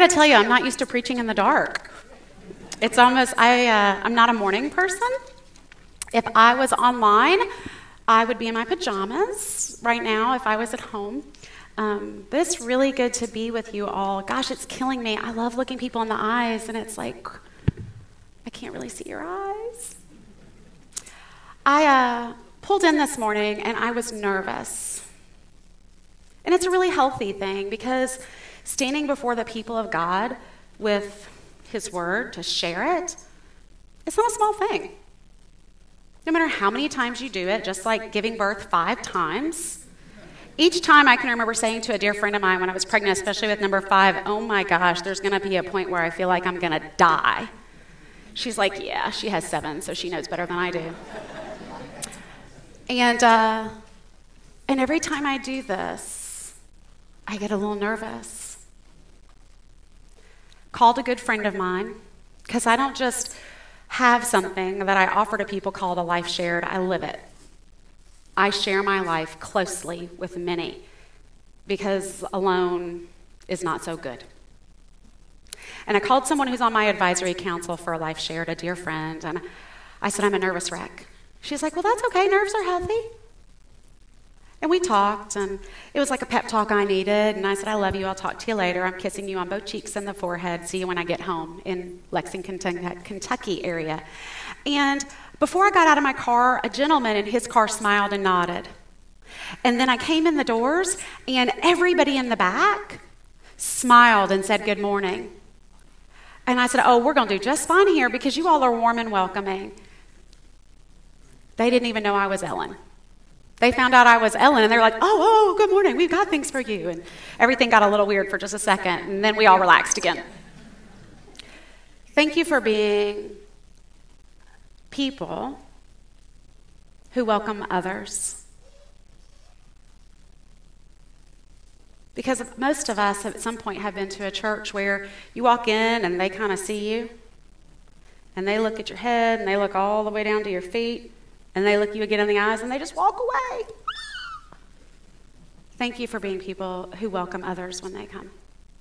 got to tell you, I'm not used to preaching in the dark. It's almost, I, uh, I'm not a morning person. If I was online, I would be in my pajamas right now if I was at home. Um, but it's really good to be with you all. Gosh, it's killing me. I love looking people in the eyes, and it's like, I can't really see your eyes. I uh, pulled in this morning and I was nervous. And it's a really healthy thing because standing before the people of God with His Word to share it, it's not a small thing. No matter how many times you do it, just like giving birth five times, each time I can remember saying to a dear friend of mine when I was pregnant, especially with number five, oh my gosh, there's going to be a point where I feel like I'm going to die. She's like, yeah, she has seven, so she knows better than I do. And, uh, and every time I do this, I get a little nervous. Called a good friend of mine, because I don't just have something that I offer to people called a life shared, I live it. I share my life closely with many because alone is not so good. And I called someone who's on my advisory council for a life shared, a dear friend, and I said, I'm a nervous wreck. She's like, Well, that's okay. Nerves are healthy. And we talked, and it was like a pep talk I needed. And I said, I love you. I'll talk to you later. I'm kissing you on both cheeks and the forehead. See you when I get home in Lexington, Kentucky area. And before I got out of my car, a gentleman in his car smiled and nodded. And then I came in the doors, and everybody in the back smiled and said, Good morning. And I said, Oh, we're going to do just fine here because you all are warm and welcoming. They didn't even know I was Ellen. They found out I was Ellen and they're like, oh, oh, good morning, we've got things for you. And everything got a little weird for just a second, and then we all relaxed again. Thank you for being people who welcome others. Because most of us at some point have been to a church where you walk in and they kind of see you, and they look at your head and they look all the way down to your feet, and they look you again in the eyes and they just walk away. Thank you for being people who welcome others when they come.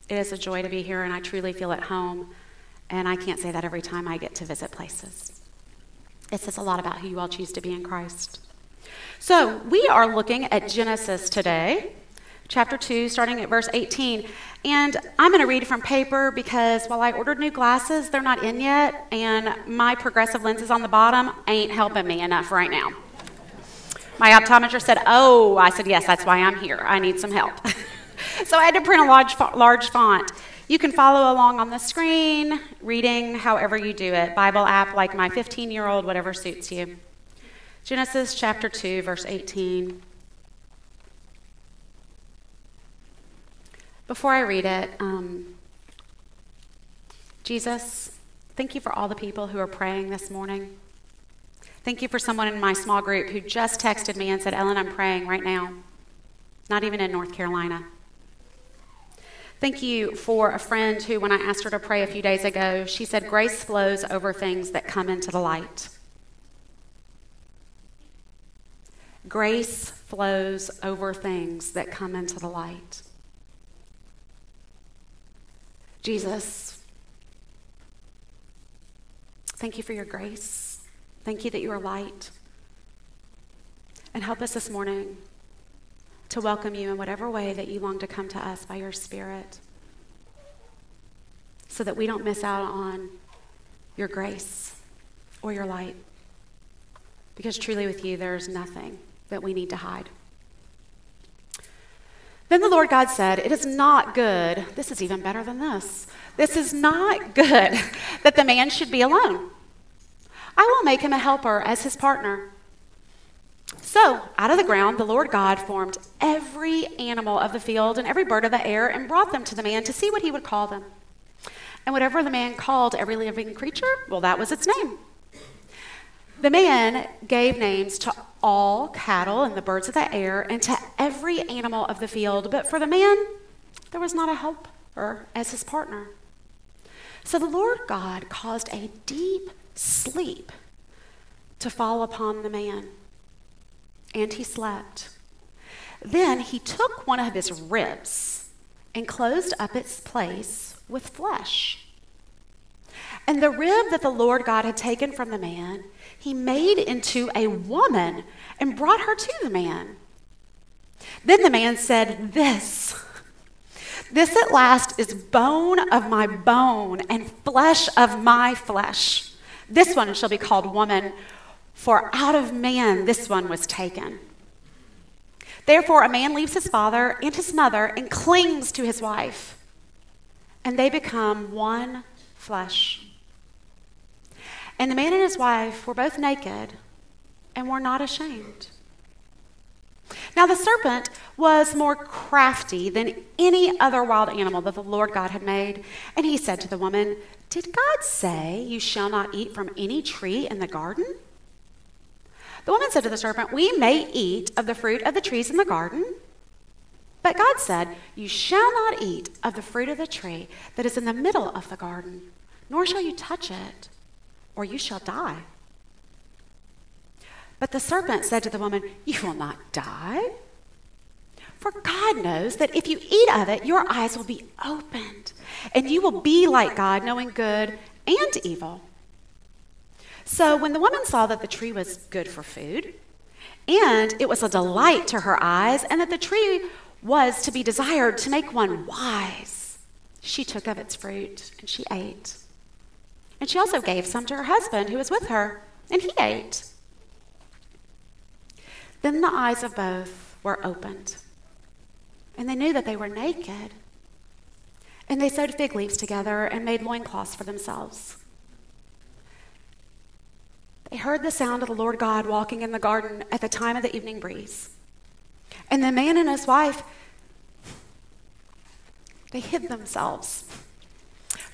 It is a joy to be here, and I truly feel at home. And I can't say that every time I get to visit places. It says a lot about who you all choose to be in Christ. So, we are looking at Genesis today chapter 2, starting at verse 18. And I'm going to read from paper because while I ordered new glasses, they're not in yet, and my progressive lenses on the bottom ain't helping me enough right now. My optometrist said, Oh, I said, Yes, that's why I'm here. I need some help. so I had to print a large, large font. You can follow along on the screen, reading however you do it. Bible app like my 15 year old, whatever suits you. Genesis chapter 2, verse 18. Before I read it, um, Jesus, thank you for all the people who are praying this morning. Thank you for someone in my small group who just texted me and said, Ellen, I'm praying right now. Not even in North Carolina. Thank you for a friend who, when I asked her to pray a few days ago, she said, Grace flows over things that come into the light. Grace flows over things that come into the light. Jesus, thank you for your grace. Thank you that you are light. And help us this morning to welcome you in whatever way that you long to come to us by your Spirit so that we don't miss out on your grace or your light. Because truly, with you, there's nothing that we need to hide. Then the Lord God said, It is not good. This is even better than this. This is not good that the man should be alone. I will make him a helper as his partner. So, out of the ground, the Lord God formed every animal of the field and every bird of the air and brought them to the man to see what he would call them. And whatever the man called every living creature, well, that was its name. The man gave names to all cattle and the birds of the air and to every animal of the field, but for the man, there was not a helper as his partner. So the Lord God caused a deep sleep to fall upon the man, and he slept. Then he took one of his ribs and closed up its place with flesh. And the rib that the Lord God had taken from the man, he made into a woman and brought her to the man. Then the man said, This, this at last is bone of my bone and flesh of my flesh. This one shall be called woman, for out of man this one was taken. Therefore, a man leaves his father and his mother and clings to his wife, and they become one flesh. And the man and his wife were both naked and were not ashamed. Now, the serpent was more crafty than any other wild animal that the Lord God had made. And he said to the woman, Did God say, You shall not eat from any tree in the garden? The woman said to the serpent, We may eat of the fruit of the trees in the garden. But God said, You shall not eat of the fruit of the tree that is in the middle of the garden, nor shall you touch it, or you shall die. But the serpent said to the woman, You will not die. For God knows that if you eat of it, your eyes will be opened, and you will be like God, knowing good and evil. So when the woman saw that the tree was good for food, and it was a delight to her eyes, and that the tree was to be desired to make one wise, she took of its fruit and she ate. And she also gave some to her husband who was with her, and he ate. Then the eyes of both were opened, and they knew that they were naked. And they sewed fig leaves together and made loincloths for themselves. They heard the sound of the Lord God walking in the garden at the time of the evening breeze. And the man and his wife, they hid themselves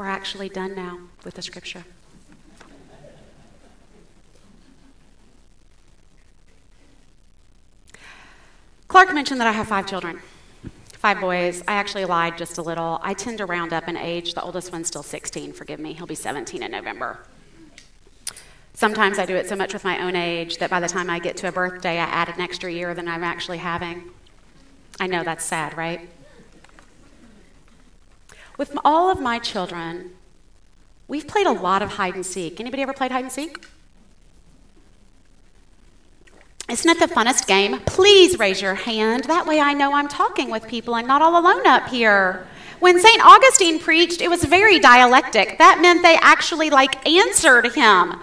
We're actually done now with the scripture. Clark mentioned that I have five children five boys. I actually lied just a little. I tend to round up in age. The oldest one's still 16, forgive me. He'll be 17 in November. Sometimes I do it so much with my own age that by the time I get to a birthday, I add an extra year than I'm actually having. I know that's sad, right? With all of my children, we've played a lot of hide and seek. Anybody ever played hide and seek? Isn't it the funnest game? Please raise your hand. That way I know I'm talking with people and not all alone up here. When St. Augustine preached, it was very dialectic. That meant they actually like answered him.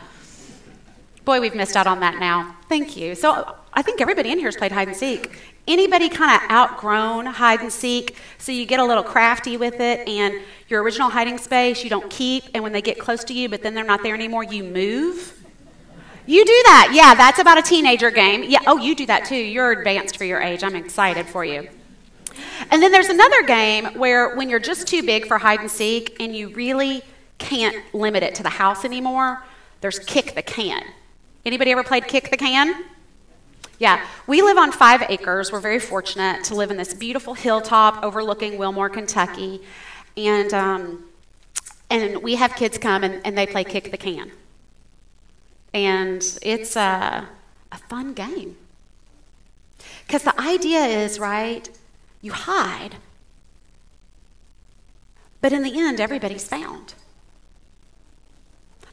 Boy, we've missed out on that now. Thank you. So I think everybody in here has played hide and seek. Anybody kind of outgrown hide and seek, so you get a little crafty with it, and your original hiding space you don't keep, and when they get close to you, but then they're not there anymore, you move. You do that. Yeah, that's about a teenager game. Yeah, oh, you do that too. You're advanced for your age. I'm excited for you. And then there's another game where when you're just too big for hide and seek and you really can't limit it to the house anymore, there's kick the can. Anybody ever played kick the can? Yeah, we live on five acres. We're very fortunate to live in this beautiful hilltop overlooking Wilmore, Kentucky. And, um, and we have kids come and, and they play kick the can. And it's a, a fun game. Because the idea is, right, you hide, but in the end, everybody's found.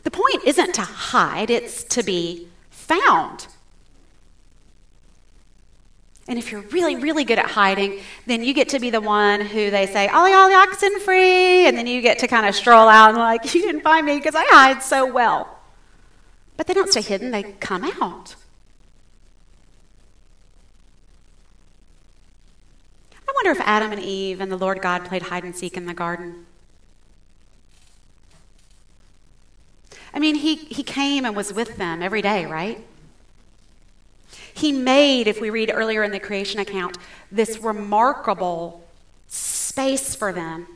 The point isn't to hide, it's to be found. And if you're really, really good at hiding, then you get to be the one who they say, Ollie, Ollie, oxen free. And then you get to kind of stroll out and, like, you didn't find me because I hide so well. But they don't stay hidden, they come out. I wonder if Adam and Eve and the Lord God played hide and seek in the garden. I mean, he, he came and was with them every day, right? He made, if we read earlier in the creation account, this remarkable space for them.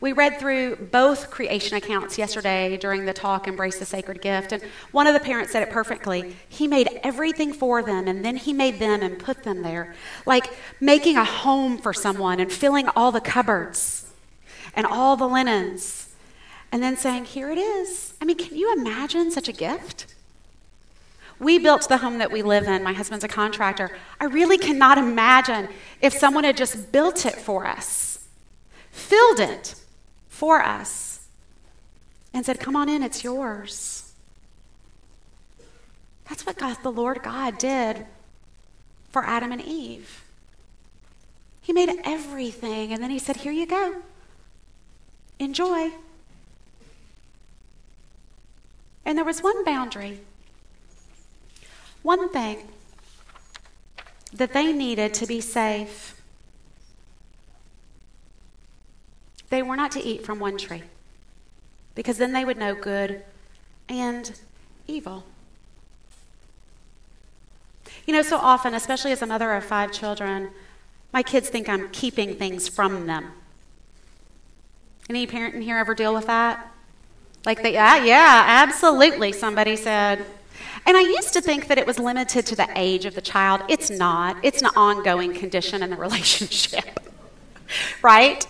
We read through both creation accounts yesterday during the talk, Embrace the Sacred Gift, and one of the parents said it perfectly. He made everything for them, and then he made them and put them there. Like making a home for someone and filling all the cupboards and all the linens, and then saying, Here it is. I mean, can you imagine such a gift? We built the home that we live in. My husband's a contractor. I really cannot imagine if someone had just built it for us, filled it for us, and said, Come on in, it's yours. That's what God, the Lord God did for Adam and Eve. He made everything, and then He said, Here you go. Enjoy. And there was one boundary one thing that they needed to be safe they were not to eat from one tree because then they would know good and evil. You know, so often, especially as a mother of five children, my kids think I'm keeping things from them. Any parent in here ever deal with that? Like, they, yeah, yeah, absolutely, somebody said. And I used to think that it was limited to the age of the child. It's not, it's an ongoing condition in the relationship, right?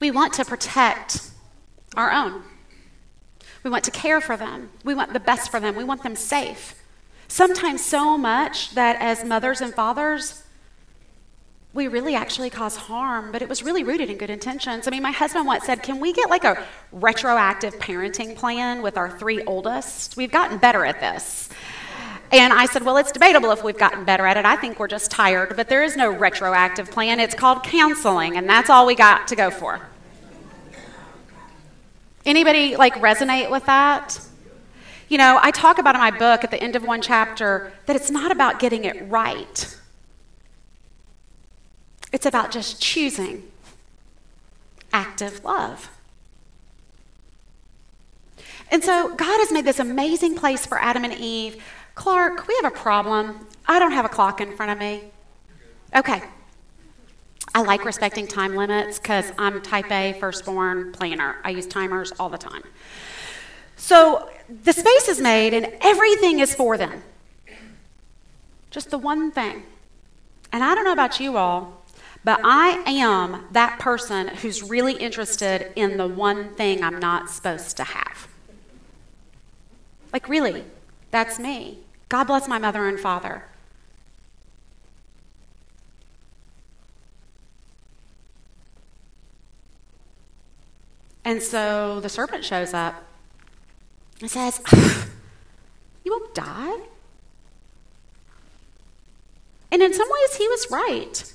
We want to protect our own. We want to care for them. We want the best for them. We want them safe. Sometimes so much that as mothers and fathers, we really actually cause harm, but it was really rooted in good intentions. I mean, my husband once said, Can we get like a retroactive parenting plan with our three oldest? We've gotten better at this. And I said, Well, it's debatable if we've gotten better at it. I think we're just tired, but there is no retroactive plan. It's called counseling, and that's all we got to go for. Anybody like resonate with that? You know, I talk about in my book at the end of one chapter that it's not about getting it right. It's about just choosing active love. And so God has made this amazing place for Adam and Eve. Clark, we have a problem. I don't have a clock in front of me. Okay. I like respecting time limits because I'm type A, firstborn, planner. I use timers all the time. So the space is made and everything is for them. Just the one thing. And I don't know about you all, but I am that person who's really interested in the one thing I'm not supposed to have. Like, really, that's me. God bless my mother and father. And so the serpent shows up and says, You won't die. And in some ways, he was right.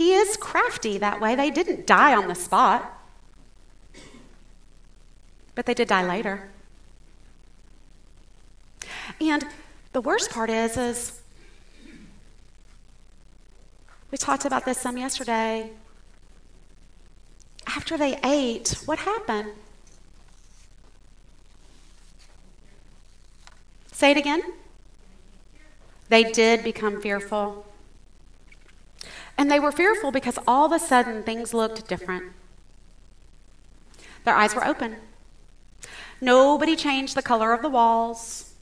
He is crafty that way. They didn't die on the spot, but they did die later. And the worst part is, is we talked about this some yesterday. After they ate, what happened? Say it again. They did become fearful. And they were fearful because all of a sudden things looked different. Their eyes were open. Nobody changed the color of the walls.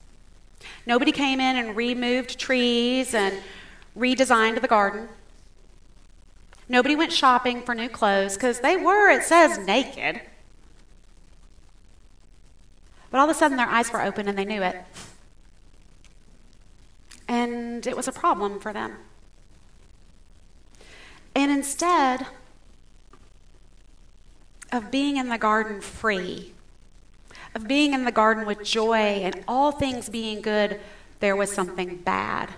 Nobody came in and removed trees and redesigned the garden. Nobody went shopping for new clothes because they were, it says, naked. But all of a sudden their eyes were open and they knew it. And it was a problem for them. And instead of being in the garden free, of being in the garden with joy and all things being good, there was something bad.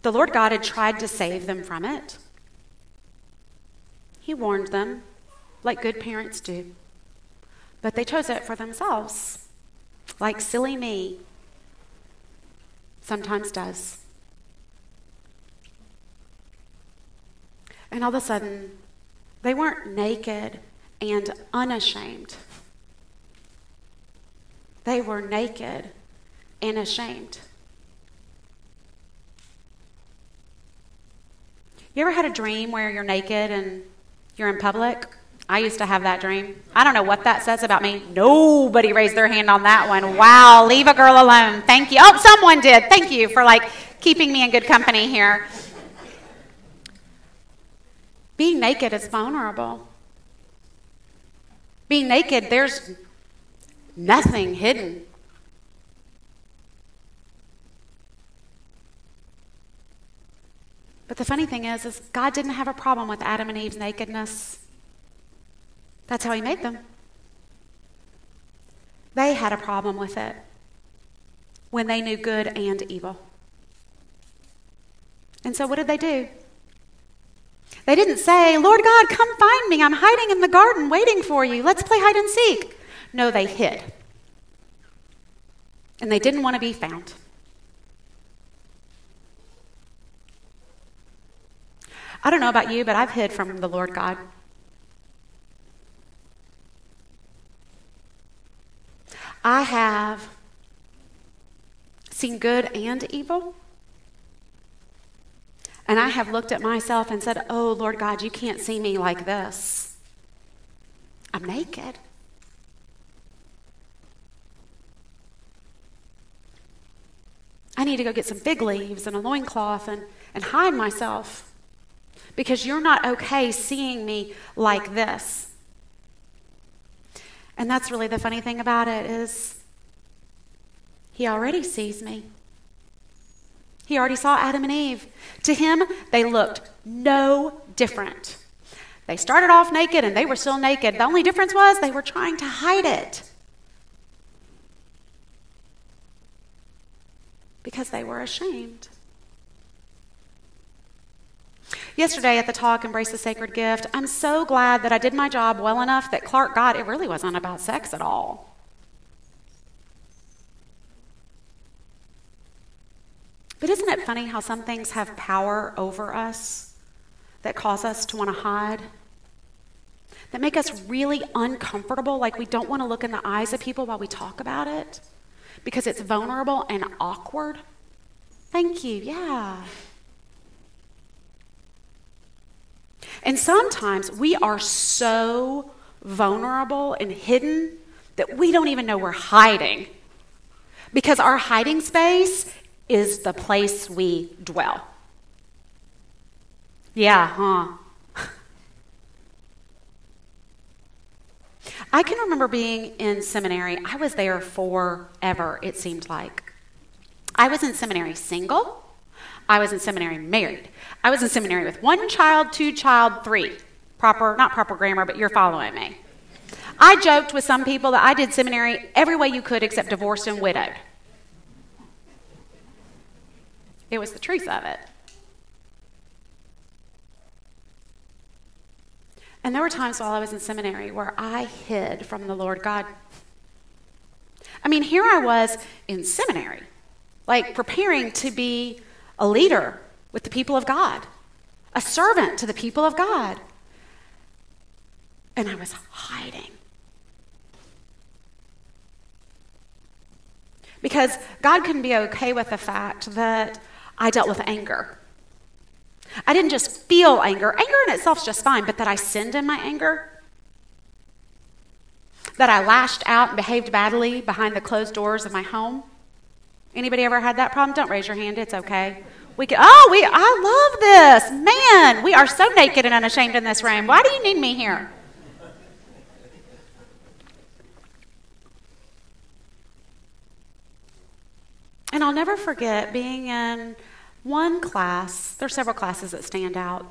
The Lord God had tried to save them from it. He warned them, like good parents do. But they chose it for themselves, like silly me sometimes does. And all of a sudden, they weren't naked and unashamed. They were naked and ashamed. You ever had a dream where you're naked and you're in public? I used to have that dream. I don't know what that says about me. Nobody raised their hand on that one. Wow, leave a girl alone. Thank you. Oh, someone did. Thank you for like keeping me in good company here. Being naked is vulnerable. Being naked, there's nothing hidden. But the funny thing is, is God didn't have a problem with Adam and Eve's nakedness. That's how he made them. They had a problem with it when they knew good and evil. And so what did they do? They didn't say, Lord God, come find me. I'm hiding in the garden waiting for you. Let's play hide and seek. No, they hid. And they didn't want to be found. I don't know about you, but I've hid from the Lord God. I have seen good and evil. And I have looked at myself and said, Oh, Lord God, you can't see me like this. I'm naked. I need to go get some fig leaves and a loincloth and, and hide myself because you're not okay seeing me like this. And that's really the funny thing about it is he already sees me. He already saw Adam and Eve. To him, they looked no different. They started off naked and they were still naked. The only difference was they were trying to hide it. Because they were ashamed. Yesterday at the talk, Embrace the Sacred Gift, I'm so glad that I did my job well enough that Clark got it really wasn't about sex at all. But isn't it funny how some things have power over us that cause us to want to hide? That make us really uncomfortable, like we don't want to look in the eyes of people while we talk about it because it's vulnerable and awkward? Thank you, yeah. And sometimes we are so vulnerable and hidden that we don't even know we're hiding because our hiding space is the place we dwell. Yeah, huh? I can remember being in seminary. I was there forever, it seemed like. I was in seminary single. I was in seminary married. I was in seminary with one child, two child, three. Proper, not proper grammar, but you're following me. I joked with some people that I did seminary every way you could except divorced and widowed. It was the truth of it. And there were times while I was in seminary where I hid from the Lord God. I mean, here I was in seminary, like preparing to be a leader with the people of God, a servant to the people of God. And I was hiding. Because God couldn't be okay with the fact that I dealt with anger. I didn't just feel anger. Anger in itself is just fine, but that I sinned in my anger. That I lashed out and behaved badly behind the closed doors of my home. Anybody ever had that problem? Don't raise your hand. It's okay. We can, oh, we, I love this. Man, we are so naked and unashamed in this room. Why do you need me here? And I'll never forget being in one class. There's several classes that stand out.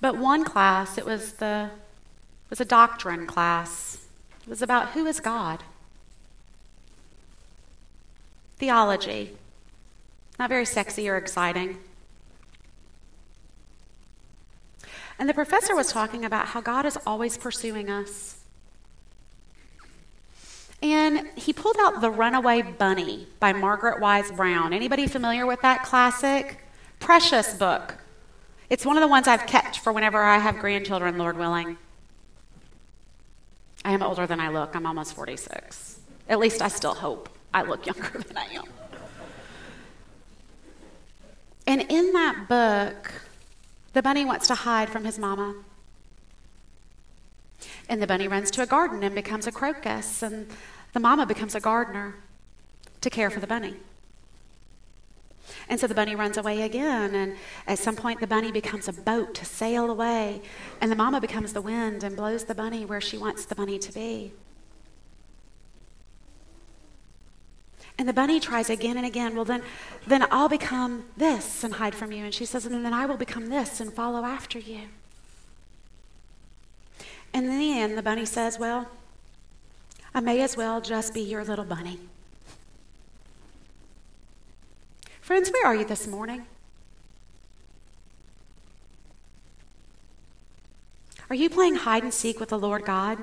But one class, it was the it was a doctrine class. It was about who is God? Theology. Not very sexy or exciting. And the professor was talking about how God is always pursuing us. And he pulled out The Runaway Bunny by Margaret Wise Brown. Anybody familiar with that classic? Precious book. It's one of the ones I've kept for whenever I have grandchildren, Lord willing. I am older than I look. I'm almost 46. At least I still hope I look younger than I am. And in that book, the bunny wants to hide from his mama. And the bunny runs to a garden and becomes a crocus, and the mama becomes a gardener to care for the bunny. And so the bunny runs away again, and at some point, the bunny becomes a boat to sail away, and the mama becomes the wind and blows the bunny where she wants the bunny to be. And the bunny tries again and again, well, then, then I'll become this and hide from you. And she says, and then I will become this and follow after you. And in the end, the bunny says, well, I may as well just be your little bunny. Friends, where are you this morning? Are you playing hide and seek with the Lord God?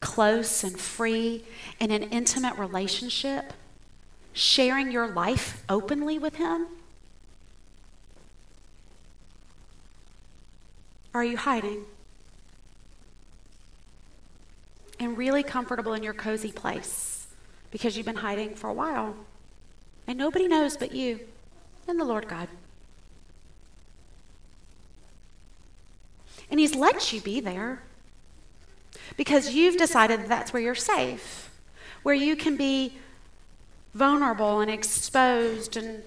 Close and free in an intimate relationship? Sharing your life openly with Him? Are you hiding? And really comfortable in your cozy place because you've been hiding for a while? And nobody knows but you and the Lord God. And He's let you be there because you've decided that that's where you're safe, where you can be vulnerable and exposed and,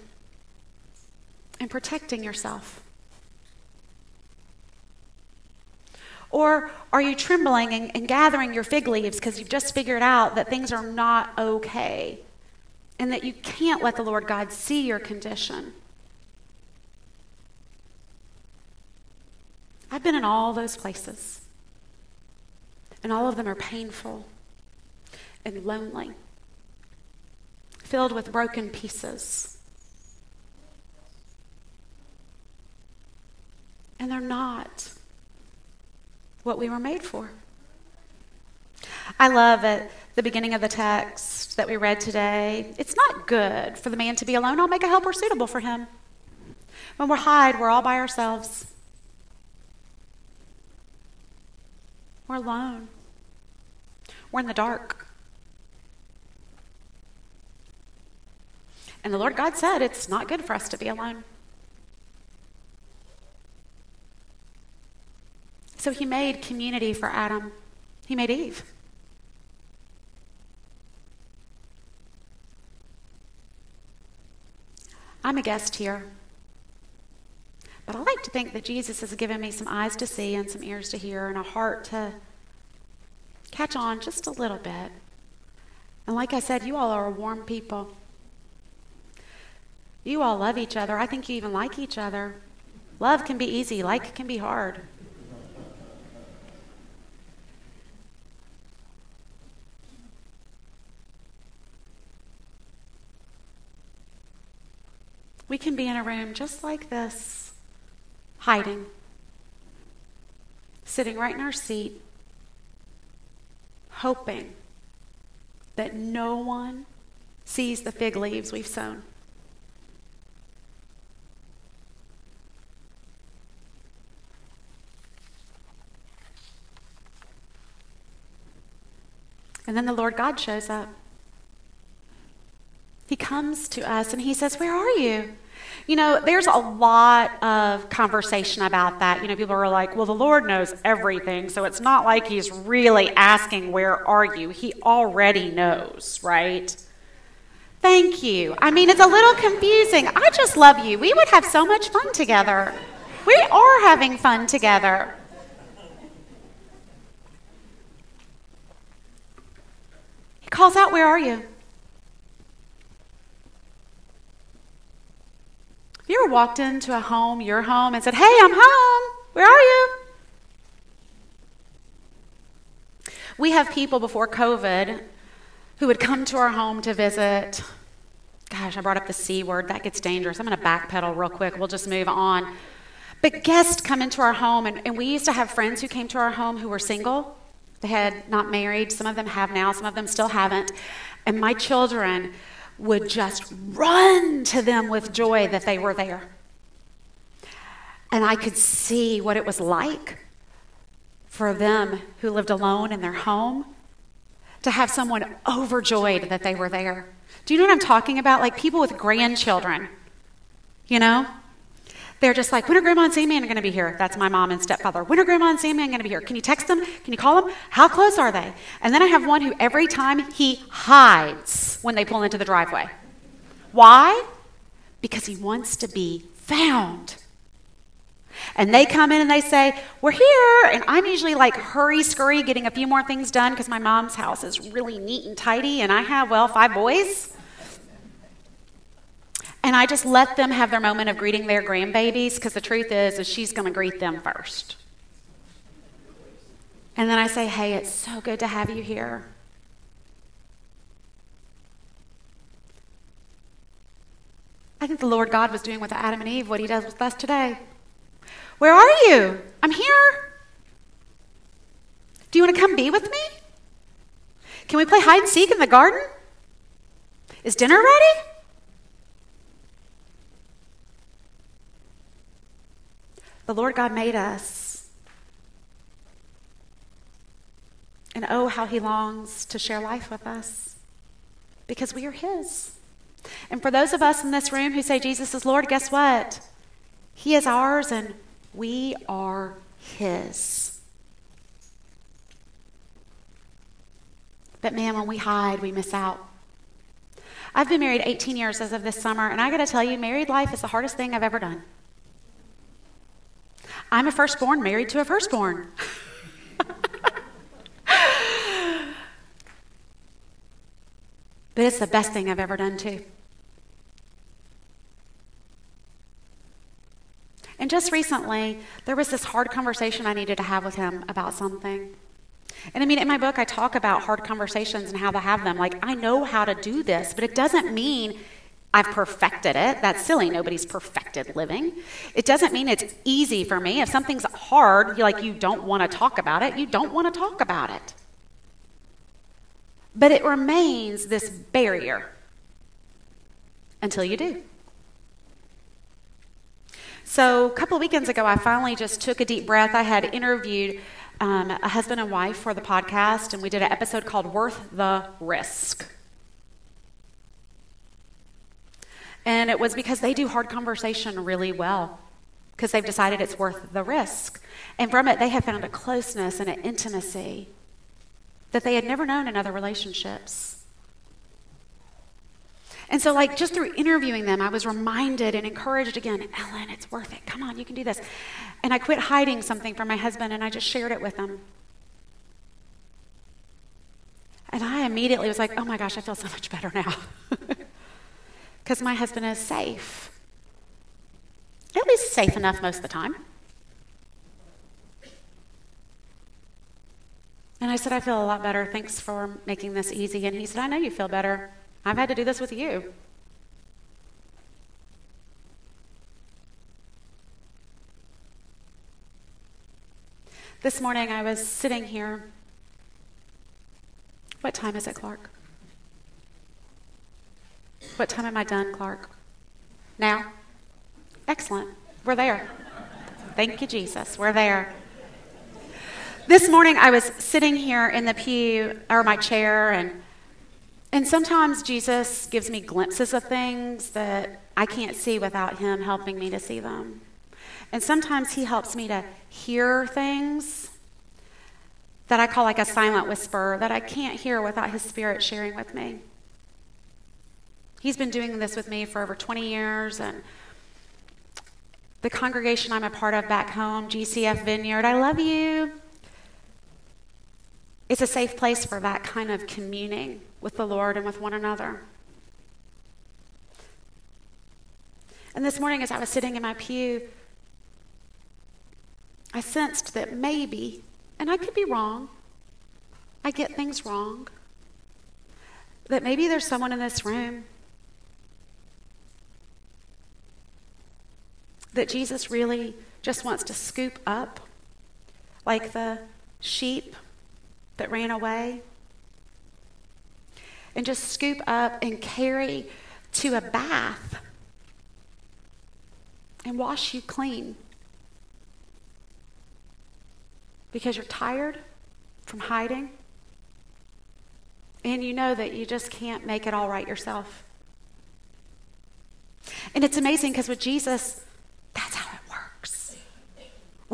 and protecting yourself. Or are you trembling and, and gathering your fig leaves because you've just figured out that things are not okay? and that you can't let the Lord God see your condition. I've been in all those places, and all of them are painful and lonely, filled with broken pieces. And they're not what we were made for. I love at the beginning of the text that we read today. It's not good for the man to be alone. I'll make a helper suitable for him. When we're hide, we're all by ourselves. We're alone. We're in the dark. And the Lord God said it's not good for us to be alone. So he made community for Adam. He made Eve. I'm a guest here. But I like to think that Jesus has given me some eyes to see and some ears to hear and a heart to catch on just a little bit. And like I said, you all are warm people. You all love each other. I think you even like each other. Love can be easy, like can be hard. We can be in a room just like this, hiding, sitting right in our seat, hoping that no one sees the fig leaves we've sewn. And then the Lord God shows up. He comes to us and he says, Where are you? You know, there's a lot of conversation about that. You know, people are like, well, the Lord knows everything, so it's not like he's really asking, Where are you? He already knows, right? Thank you. I mean, it's a little confusing. I just love you. We would have so much fun together. We are having fun together. He calls out, Where are you? Have you ever walked into a home, your home, and said, Hey, I'm home. Where are you? We have people before COVID who would come to our home to visit. Gosh, I brought up the C word. That gets dangerous. I'm going to backpedal real quick. We'll just move on. But guests come into our home, and, and we used to have friends who came to our home who were single. They had not married. Some of them have now, some of them still haven't. And my children would just run to them with joy that they were there. And I could see what it was like for them who lived alone in their home to have someone overjoyed that they were there. Do you know what I'm talking about? Like people with grandchildren, you know? They're just like, when are grandma and Sammy going to be here? That's my mom and stepfather. When are grandma and Sammy going to be here? Can you text them? Can you call them? How close are they? And then I have one who every time he hides when they pull into the driveway. Why? Because he wants to be found. And they come in and they say, We're here. And I'm usually like hurry scurry getting a few more things done because my mom's house is really neat and tidy. And I have, well, five boys. And I just let them have their moment of greeting their grandbabies because the truth is, is she's going to greet them first. And then I say, Hey, it's so good to have you here. I think the Lord God was doing with Adam and Eve what he does with us today. Where are you? I'm here. Do you want to come be with me? Can we play hide and seek in the garden? Is dinner ready? The Lord God made us. And oh, how he longs to share life with us because we are his. And for those of us in this room who say Jesus is Lord, guess what? He is ours and we are his. But man, when we hide, we miss out. I've been married 18 years as of this summer, and I got to tell you, married life is the hardest thing I've ever done. I'm a firstborn married to a firstborn. but it's the best thing I've ever done, too. And just recently, there was this hard conversation I needed to have with him about something. And I mean, in my book, I talk about hard conversations and how to have them. Like, I know how to do this, but it doesn't mean I've perfected it. That's silly. Nobody's perfected living. It doesn't mean it's easy for me. If something's hard, like you don't want to talk about it, you don't want to talk about it. But it remains this barrier until you do. So, a couple of weekends ago, I finally just took a deep breath. I had interviewed um, a husband and wife for the podcast, and we did an episode called Worth the Risk. And it was because they do hard conversation really well, because they've decided it's worth the risk. And from it, they have found a closeness and an intimacy that they had never known in other relationships. And so, like, just through interviewing them, I was reminded and encouraged again Ellen, it's worth it. Come on, you can do this. And I quit hiding something from my husband and I just shared it with him. And I immediately was like, oh my gosh, I feel so much better now. because my husband is safe. At least safe enough most of the time. And I said, I feel a lot better. Thanks for making this easy. And he said, I know you feel better. I've had to do this with you. This morning I was sitting here. What time is it, Clark? What time am I done, Clark? Now? Excellent. We're there. Thank you, Jesus. We're there. This morning I was sitting here in the pew or my chair and and sometimes Jesus gives me glimpses of things that I can't see without him helping me to see them. And sometimes he helps me to hear things that I call like a silent whisper that I can't hear without his spirit sharing with me. He's been doing this with me for over 20 years, and the congregation I'm a part of back home, GCF Vineyard, I love you. It's a safe place for that kind of communing with the Lord and with one another. And this morning, as I was sitting in my pew, I sensed that maybe, and I could be wrong, I get things wrong, that maybe there's someone in this room that Jesus really just wants to scoop up like the sheep that ran away and just scoop up and carry to a bath and wash you clean because you're tired from hiding. and you know that you just can't make it all right yourself. And it's amazing because with Jesus, that's how it works.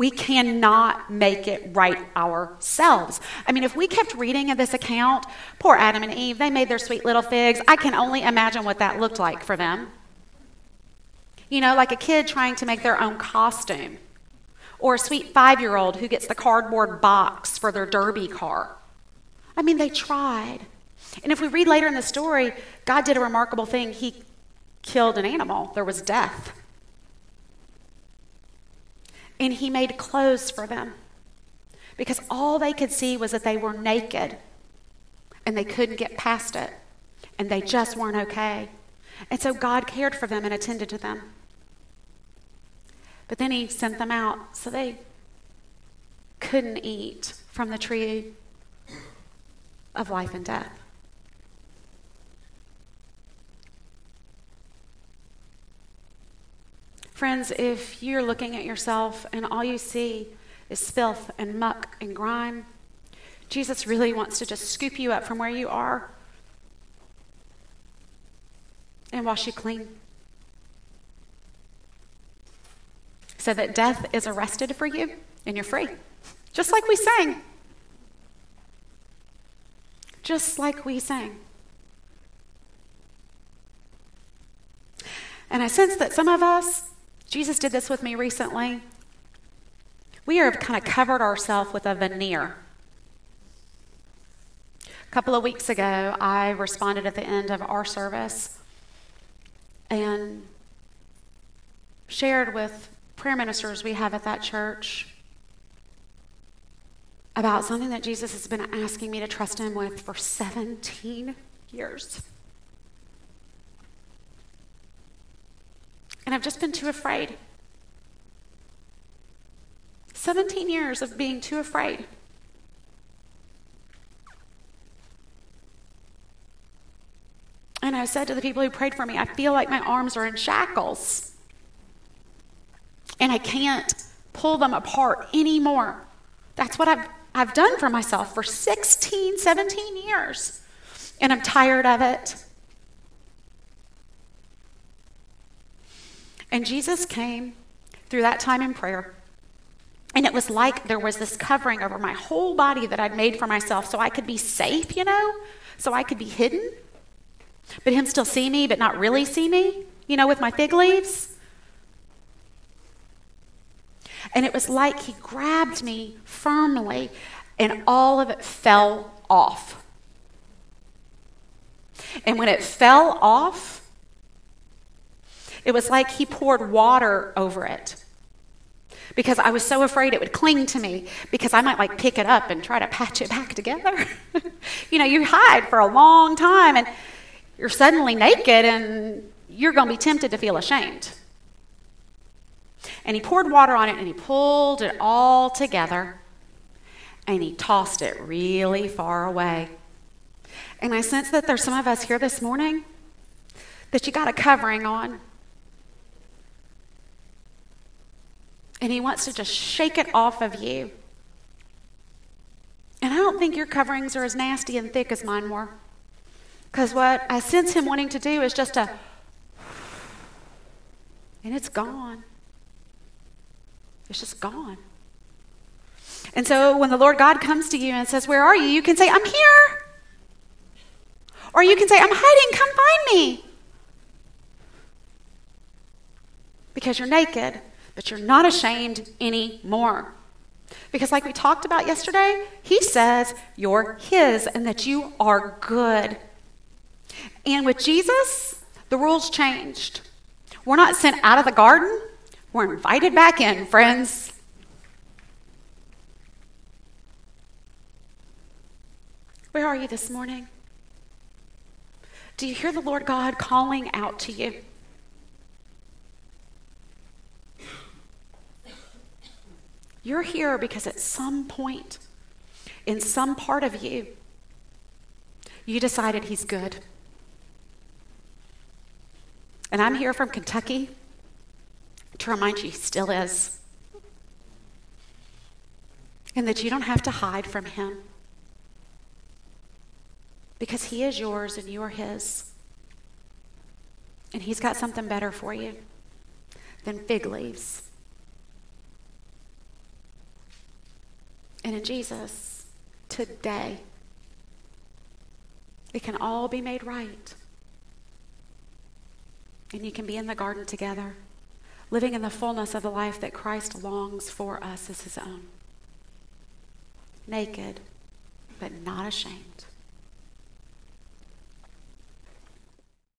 We cannot make it right ourselves. I mean, if we kept reading in this account, poor Adam and Eve, they made their sweet little figs. I can only imagine what that looked like for them. You know, like a kid trying to make their own costume, or a sweet five year old who gets the cardboard box for their derby car. I mean, they tried. And if we read later in the story, God did a remarkable thing. He killed an animal, there was death. And He made clothes for them because all they could see was that they were naked and they couldn't get past it and they just weren't okay. And so God cared for them and attended to them. But then He sent them out so they couldn't eat from the tree of life and death. Friends, if you're looking at yourself and all you see is filth and muck and grime, Jesus really wants to just scoop you up from where you are and wash you clean. So that death is arrested for you and you're free. Just like we sang. Just like we sang. And I sense that some of us Jesus did this with me recently. We have kind of covered ourselves with a veneer. A couple of weeks ago, I responded at the end of our service and shared with prayer ministers we have at that church about something that Jesus has been asking me to trust him with for 17 years. And I've just been too afraid. 17 years of being too afraid. And I said to the people who prayed for me, I feel like my arms are in shackles. And I can't pull them apart anymore. That's what I've, I've done for myself for 16, 17 years. And I'm tired of it. And Jesus came through that time in prayer. And it was like there was this covering over my whole body that I'd made for myself so I could be safe, you know, so I could be hidden. But him still see me, but not really see me, you know, with my fig leaves. And it was like he grabbed me firmly and all of it fell off. And when it fell off, it was like he poured water over it because I was so afraid it would cling to me because I might like pick it up and try to patch it back together. you know, you hide for a long time and you're suddenly naked and you're going to be tempted to feel ashamed. And he poured water on it and he pulled it all together and he tossed it really far away. And I sense that there's some of us here this morning that you got a covering on and He wants to just shake it off of you. And I don't think your coverings are as nasty and thick as mine were. Because what I sense Him wanting to do is just a, and it's gone. It's just gone. And so when the Lord God comes to you and says, Where are you? You can say, I'm here. Or you can say, I'm hiding, come find me. Because you're naked but you're not ashamed anymore. Because, like we talked about yesterday, he says you're his and that you are good. And with Jesus, the rules changed. We're not sent out of the garden, we're invited back in, friends. Where are you this morning? Do you hear the Lord God calling out to you? You're here because at some point, in some part of you, you decided he's good. And I'm here from Kentucky to remind you he still is. And that you don't have to hide from him. because He is yours and you are His. And He's got something better for you than fig leaves. And in Jesus, today, it can all be made right. And you can be in the garden together, living in the fullness of the life that Christ longs for us as his own. Naked, but not ashamed.